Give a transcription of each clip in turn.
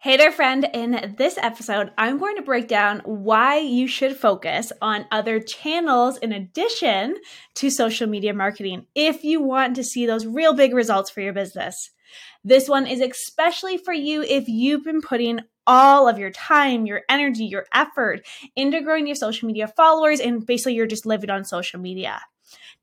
Hey there, friend. In this episode, I'm going to break down why you should focus on other channels in addition to social media marketing if you want to see those real big results for your business. This one is especially for you if you've been putting all of your time, your energy, your effort into growing your social media followers, and basically you're just living on social media.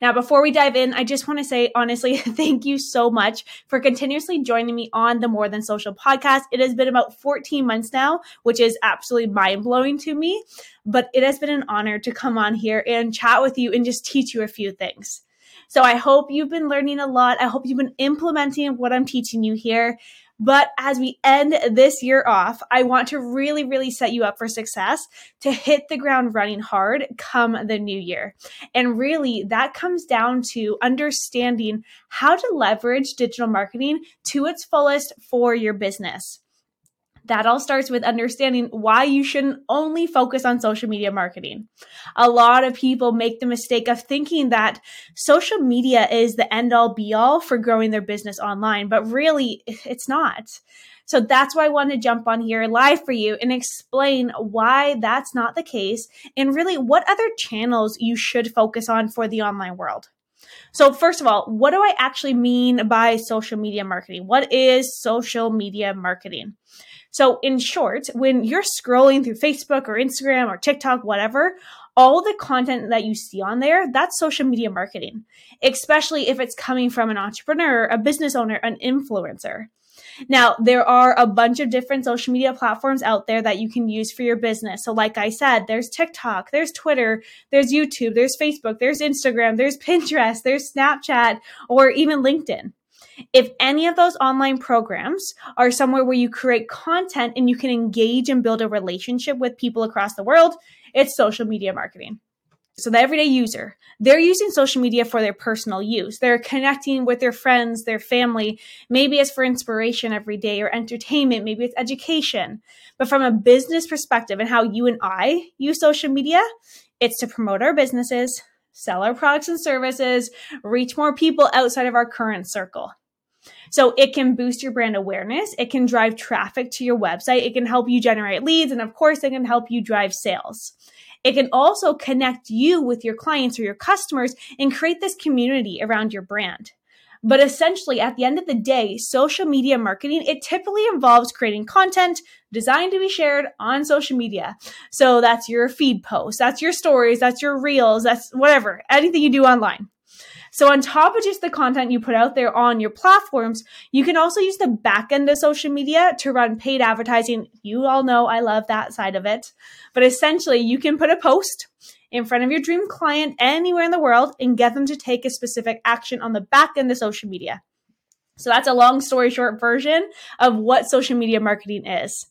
Now, before we dive in, I just want to say, honestly, thank you so much for continuously joining me on the More Than Social podcast. It has been about 14 months now, which is absolutely mind blowing to me, but it has been an honor to come on here and chat with you and just teach you a few things. So I hope you've been learning a lot. I hope you've been implementing what I'm teaching you here. But as we end this year off, I want to really, really set you up for success to hit the ground running hard come the new year. And really, that comes down to understanding how to leverage digital marketing to its fullest for your business. That all starts with understanding why you shouldn't only focus on social media marketing. A lot of people make the mistake of thinking that social media is the end all be all for growing their business online, but really it's not. So that's why I want to jump on here live for you and explain why that's not the case and really what other channels you should focus on for the online world. So, first of all, what do I actually mean by social media marketing? What is social media marketing? So, in short, when you're scrolling through Facebook or Instagram or TikTok, whatever, all the content that you see on there, that's social media marketing, especially if it's coming from an entrepreneur, a business owner, an influencer. Now, there are a bunch of different social media platforms out there that you can use for your business. So, like I said, there's TikTok, there's Twitter, there's YouTube, there's Facebook, there's Instagram, there's Pinterest, there's Snapchat, or even LinkedIn. If any of those online programs are somewhere where you create content and you can engage and build a relationship with people across the world, it's social media marketing. So the everyday user, they're using social media for their personal use. They're connecting with their friends, their family. Maybe it's for inspiration every day or entertainment. Maybe it's education. But from a business perspective and how you and I use social media, it's to promote our businesses, sell our products and services, reach more people outside of our current circle. So it can boost your brand awareness. It can drive traffic to your website. It can help you generate leads. And of course, it can help you drive sales. It can also connect you with your clients or your customers and create this community around your brand. But essentially, at the end of the day, social media marketing, it typically involves creating content designed to be shared on social media. So that's your feed posts, that's your stories, that's your reels, that's whatever, anything you do online. So on top of just the content you put out there on your platforms, you can also use the back end of social media to run paid advertising. You all know I love that side of it. But essentially, you can put a post in front of your dream client anywhere in the world and get them to take a specific action on the back end of social media. So that's a long story short version of what social media marketing is.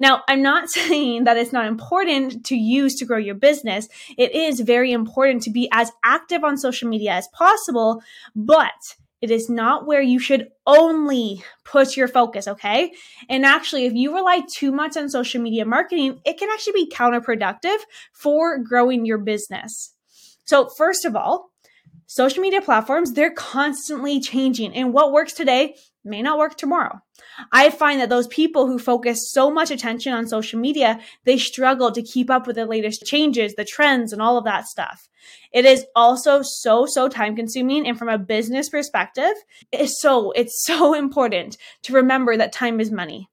Now, I'm not saying that it's not important to use to grow your business. It is very important to be as active on social media as possible, but it is not where you should only put your focus, okay? And actually, if you rely too much on social media marketing, it can actually be counterproductive for growing your business. So, first of all, social media platforms, they're constantly changing. And what works today may not work tomorrow. I find that those people who focus so much attention on social media, they struggle to keep up with the latest changes, the trends, and all of that stuff. It is also so, so time consuming. And from a business perspective, it's so, it's so important to remember that time is money.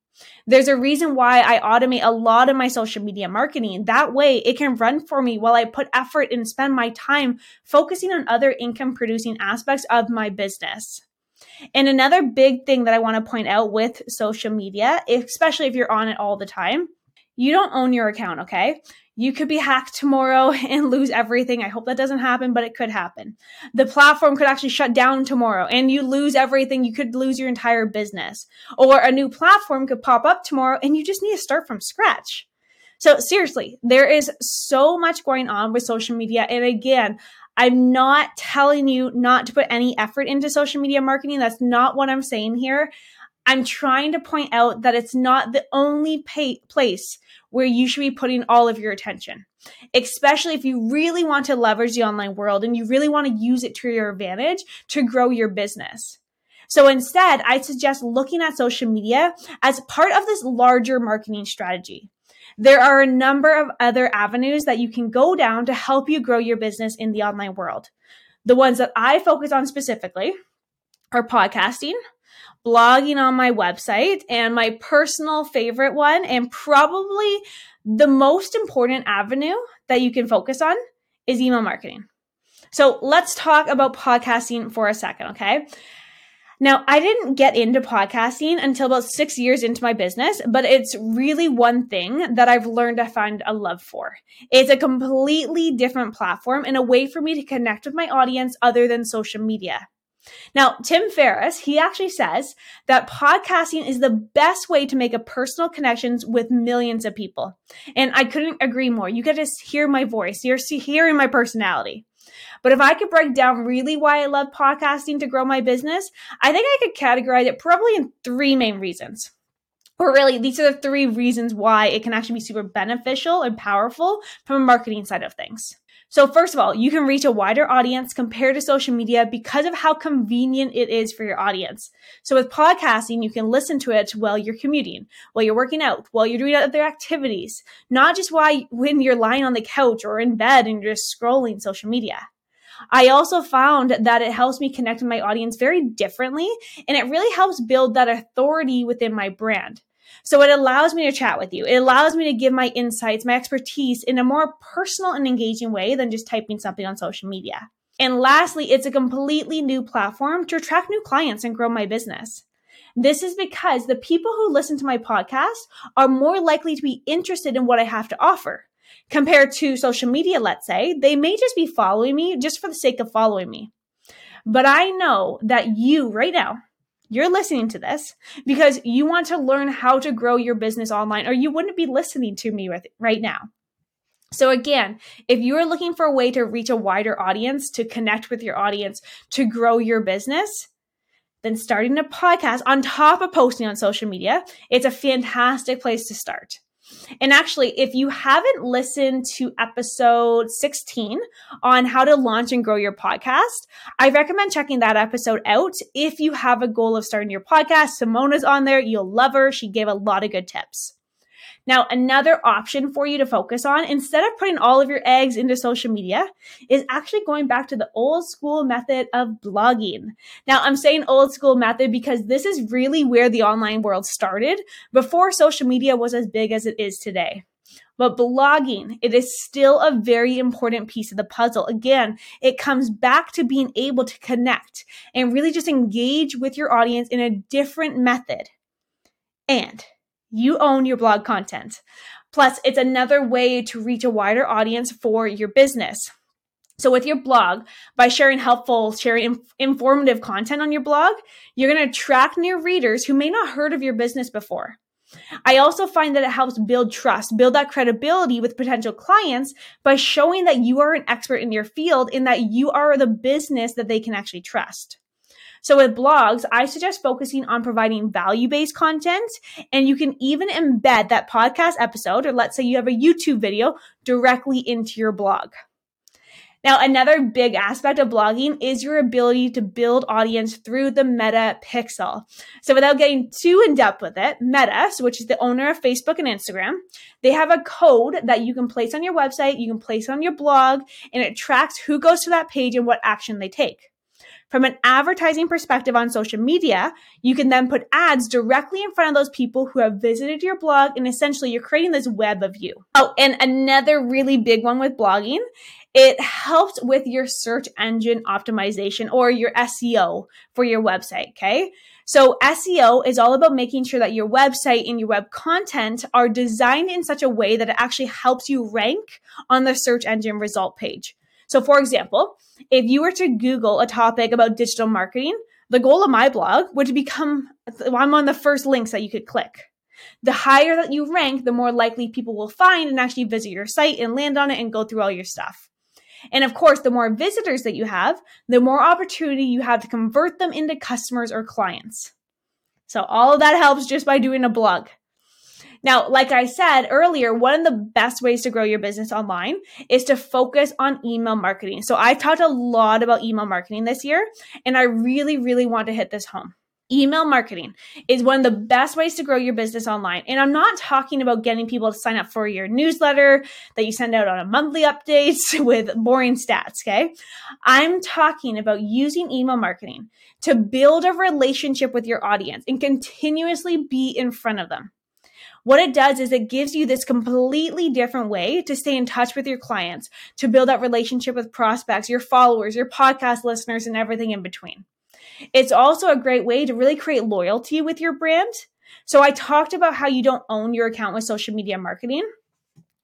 There's a reason why I automate a lot of my social media marketing. That way it can run for me while I put effort and spend my time focusing on other income producing aspects of my business. And another big thing that I want to point out with social media, especially if you're on it all the time, you don't own your account, okay? You could be hacked tomorrow and lose everything. I hope that doesn't happen, but it could happen. The platform could actually shut down tomorrow and you lose everything. You could lose your entire business. Or a new platform could pop up tomorrow and you just need to start from scratch. So seriously, there is so much going on with social media. And again, I'm not telling you not to put any effort into social media marketing. That's not what I'm saying here. I'm trying to point out that it's not the only pay- place where you should be putting all of your attention, especially if you really want to leverage the online world and you really want to use it to your advantage to grow your business. So instead, I suggest looking at social media as part of this larger marketing strategy. There are a number of other avenues that you can go down to help you grow your business in the online world. The ones that I focus on specifically are podcasting, blogging on my website, and my personal favorite one, and probably the most important avenue that you can focus on is email marketing. So let's talk about podcasting for a second, okay? Now, I didn't get into podcasting until about six years into my business, but it's really one thing that I've learned to find a love for. It's a completely different platform and a way for me to connect with my audience other than social media. Now, Tim Ferriss, he actually says that podcasting is the best way to make a personal connections with millions of people. And I couldn't agree more. You get to hear my voice. You're hearing my personality. But if I could break down really why I love podcasting to grow my business, I think I could categorize it probably in three main reasons. Or really, these are the three reasons why it can actually be super beneficial and powerful from a marketing side of things. So, first of all, you can reach a wider audience compared to social media because of how convenient it is for your audience. So, with podcasting, you can listen to it while you're commuting, while you're working out, while you're doing other activities, not just why when you're lying on the couch or in bed and you're just scrolling social media. I also found that it helps me connect with my audience very differently and it really helps build that authority within my brand. So it allows me to chat with you. It allows me to give my insights, my expertise in a more personal and engaging way than just typing something on social media. And lastly, it's a completely new platform to attract new clients and grow my business. This is because the people who listen to my podcast are more likely to be interested in what I have to offer compared to social media, let's say, they may just be following me just for the sake of following me. But I know that you right now, you're listening to this because you want to learn how to grow your business online, or you wouldn't be listening to me right now. So, again, if you are looking for a way to reach a wider audience, to connect with your audience, to grow your business, then starting a podcast on top of posting on social media, it's a fantastic place to start. And actually, if you haven't listened to episode 16 on how to launch and grow your podcast, I recommend checking that episode out. If you have a goal of starting your podcast, Simona's on there. You'll love her. She gave a lot of good tips. Now, another option for you to focus on instead of putting all of your eggs into social media is actually going back to the old school method of blogging. Now, I'm saying old school method because this is really where the online world started before social media was as big as it is today. But blogging, it is still a very important piece of the puzzle. Again, it comes back to being able to connect and really just engage with your audience in a different method. And you own your blog content. Plus, it's another way to reach a wider audience for your business. So, with your blog, by sharing helpful, sharing informative content on your blog, you're going to attract new readers who may not heard of your business before. I also find that it helps build trust, build that credibility with potential clients by showing that you are an expert in your field and that you are the business that they can actually trust. So with blogs, I suggest focusing on providing value based content and you can even embed that podcast episode, or let's say you have a YouTube video directly into your blog. Now, another big aspect of blogging is your ability to build audience through the Meta Pixel. So, without getting too in depth with it, Meta, which is the owner of Facebook and Instagram, they have a code that you can place on your website, you can place on your blog, and it tracks who goes to that page and what action they take. From an advertising perspective on social media, you can then put ads directly in front of those people who have visited your blog, and essentially you're creating this web of you. Oh, and another really big one with blogging it helps with your search engine optimization or your SEO for your website. Okay. So SEO is all about making sure that your website and your web content are designed in such a way that it actually helps you rank on the search engine result page. So, for example, if you were to Google a topic about digital marketing, the goal of my blog would become I'm on the first links that you could click. The higher that you rank, the more likely people will find and actually visit your site and land on it and go through all your stuff. And of course, the more visitors that you have, the more opportunity you have to convert them into customers or clients. So all of that helps just by doing a blog. Now, like I said earlier, one of the best ways to grow your business online is to focus on email marketing. So I talked a lot about email marketing this year, and I really, really want to hit this home. Email marketing is one of the best ways to grow your business online. And I'm not talking about getting people to sign up for your newsletter that you send out on a monthly updates with boring stats, okay? I'm talking about using email marketing to build a relationship with your audience and continuously be in front of them. What it does is it gives you this completely different way to stay in touch with your clients, to build that relationship with prospects, your followers, your podcast listeners, and everything in between. It's also a great way to really create loyalty with your brand. So I talked about how you don't own your account with social media marketing.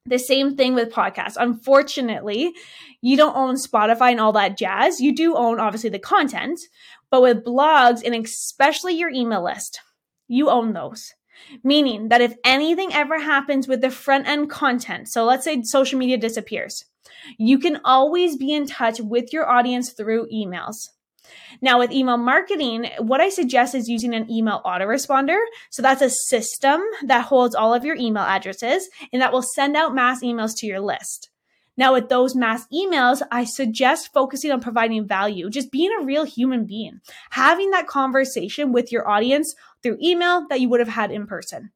The same thing with podcasts. Unfortunately, you don't own Spotify and all that jazz. You do own obviously the content, but with blogs and especially your email list, you own those. Meaning that if anything ever happens with the front end content, so let's say social media disappears, you can always be in touch with your audience through emails. Now, with email marketing, what I suggest is using an email autoresponder. So that's a system that holds all of your email addresses and that will send out mass emails to your list. Now, with those mass emails, I suggest focusing on providing value, just being a real human being, having that conversation with your audience through email that you would have had in person.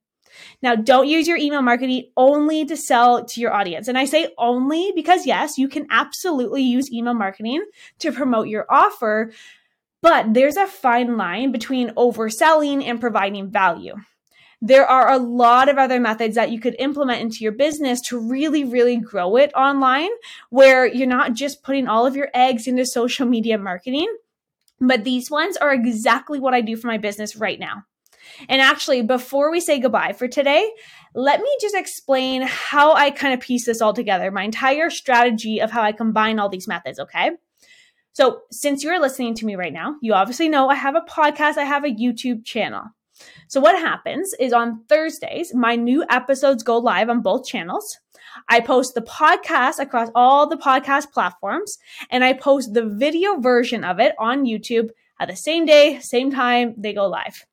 Now, don't use your email marketing only to sell to your audience. And I say only because, yes, you can absolutely use email marketing to promote your offer, but there's a fine line between overselling and providing value. There are a lot of other methods that you could implement into your business to really, really grow it online, where you're not just putting all of your eggs into social media marketing. But these ones are exactly what I do for my business right now. And actually, before we say goodbye for today, let me just explain how I kind of piece this all together, my entire strategy of how I combine all these methods, okay? So, since you're listening to me right now, you obviously know I have a podcast, I have a YouTube channel. So, what happens is on Thursdays, my new episodes go live on both channels. I post the podcast across all the podcast platforms, and I post the video version of it on YouTube at the same day, same time they go live.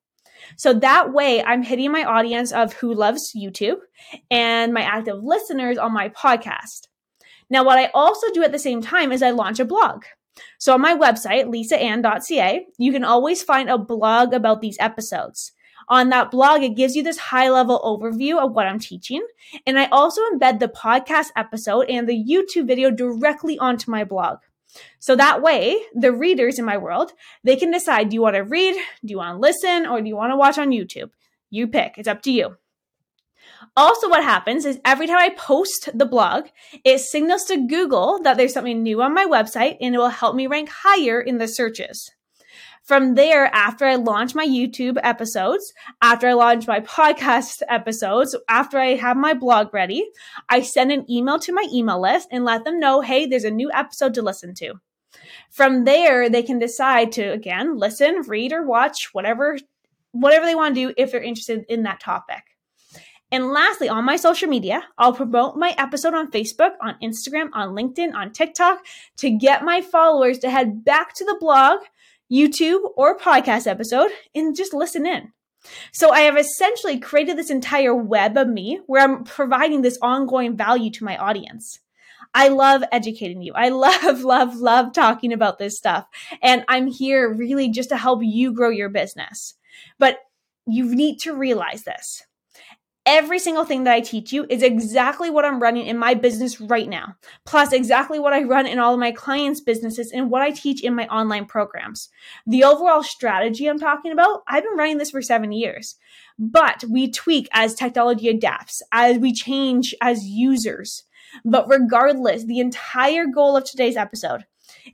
So that way, I'm hitting my audience of who loves YouTube and my active listeners on my podcast. Now, what I also do at the same time is I launch a blog. So on my website, lisaanne.ca, you can always find a blog about these episodes. On that blog, it gives you this high level overview of what I'm teaching. And I also embed the podcast episode and the YouTube video directly onto my blog. So that way, the readers in my world, they can decide do you want to read, do you want to listen, or do you want to watch on YouTube? You pick, it's up to you. Also, what happens is every time I post the blog, it signals to Google that there's something new on my website and it will help me rank higher in the searches. From there, after I launch my YouTube episodes, after I launch my podcast episodes, after I have my blog ready, I send an email to my email list and let them know, hey, there's a new episode to listen to. From there, they can decide to again listen, read, or watch whatever whatever they want to do if they're interested in that topic. And lastly, on my social media, I'll promote my episode on Facebook, on Instagram, on LinkedIn, on TikTok to get my followers to head back to the blog YouTube, or podcast episode and just listen in. So I have essentially created this entire web of me where I'm providing this ongoing value to my audience. I love educating you. I love, love, love talking about this stuff. And I'm here really just to help you grow your business. But you need to realize this every single thing that I teach you is exactly what I'm running in my business right now, plus exactly what I run in all of my clients' businesses and what I teach in my online programs. The overall strategy I'm talking about, I've been running this for seven years, but we tweak as technology adapts, as we change as users. But regardless, the entire goal of today's episode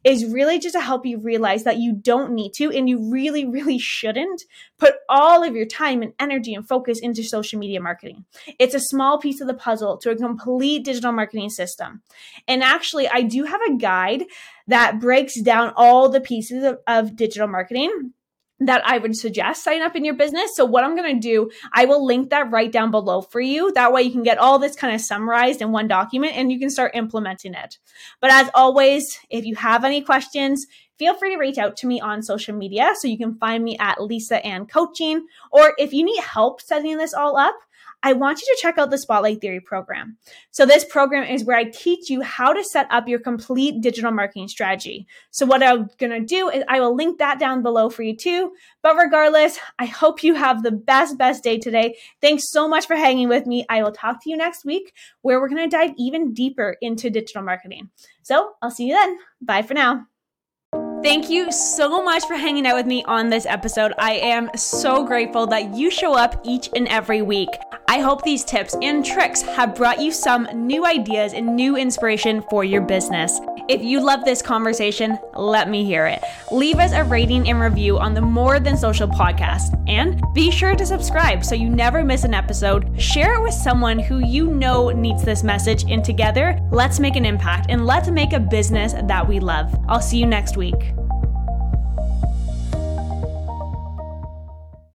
is really just to help you realize that you don't need to and you really, really shouldn't put all of your time and energy and focus into social media marketing. It's a small piece of the puzzle to a complete digital marketing system. And actually, I do have a guide that breaks down all the pieces of, of digital marketing that I would suggest sign up in your business. So what I'm going to do, I will link that right down below for you. That way you can get all this kind of summarized in one document and you can start implementing it. But as always, if you have any questions, feel free to reach out to me on social media. So you can find me at Lisa Anne Coaching. Or if you need help setting this all up, I want you to check out the Spotlight Theory program. So this program is where I teach you how to set up your complete digital marketing strategy. So what I'm going to do is I will link that down below for you too. But regardless, I hope you have the best, best day today. Thanks so much for hanging with me. I will talk to you next week where we're going to dive even deeper into digital marketing. So I'll see you then. Bye for now. Thank you so much for hanging out with me on this episode. I am so grateful that you show up each and every week. I hope these tips and tricks have brought you some new ideas and new inspiration for your business. If you love this conversation, let me hear it. Leave us a rating and review on the More Than Social podcast. And be sure to subscribe so you never miss an episode. Share it with someone who you know needs this message. And together, let's make an impact and let's make a business that we love. I'll see you next week.